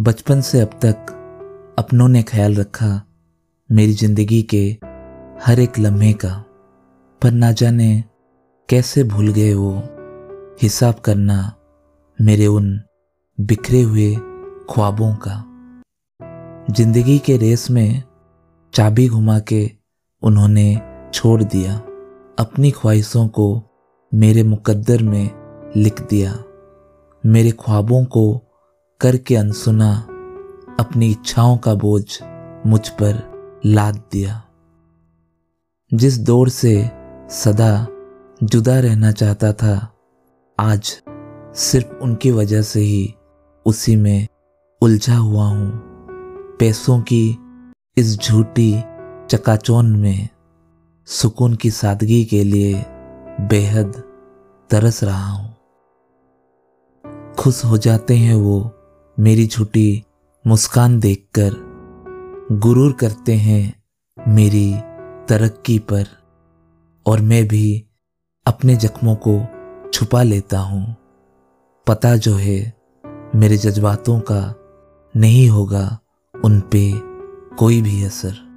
बचपन से अब तक अपनों ने ख्याल रखा मेरी ज़िंदगी के हर एक लम्हे का। पर ना जाने कैसे भूल गए वो हिसाब करना मेरे उन बिखरे हुए ख्वाबों का। ज़िंदगी के रेस में चाबी घुमा के उन्होंने छोड़ दिया। अपनी ख्वाहिशों को मेरे मुकद्दर में लिख दिया। मेरे ख्वाबों को करके अनसुना अपनी इच्छाओं का बोझ मुझ पर लाद दिया। जिस दौड़ से सदा जुदा रहना चाहता था, आज सिर्फ़ उनकी वजह से ही उसी में उलझा हुआ हूँ। पैसों की इस झूठी चकाचौन में सुकून की सादगी के लिए बेहद तरस रहा हूँ। खुश हो जाते हैं वो मेरी झूठी मुस्कान देखकर गुरूर करते हैं मेरी तरक्की पर। और मैं भी अपने जख्मों को छुपा लेता हूँ। पता जो है, मेरे जज्बातों का नहीं होगा उन पे कोई भी असर।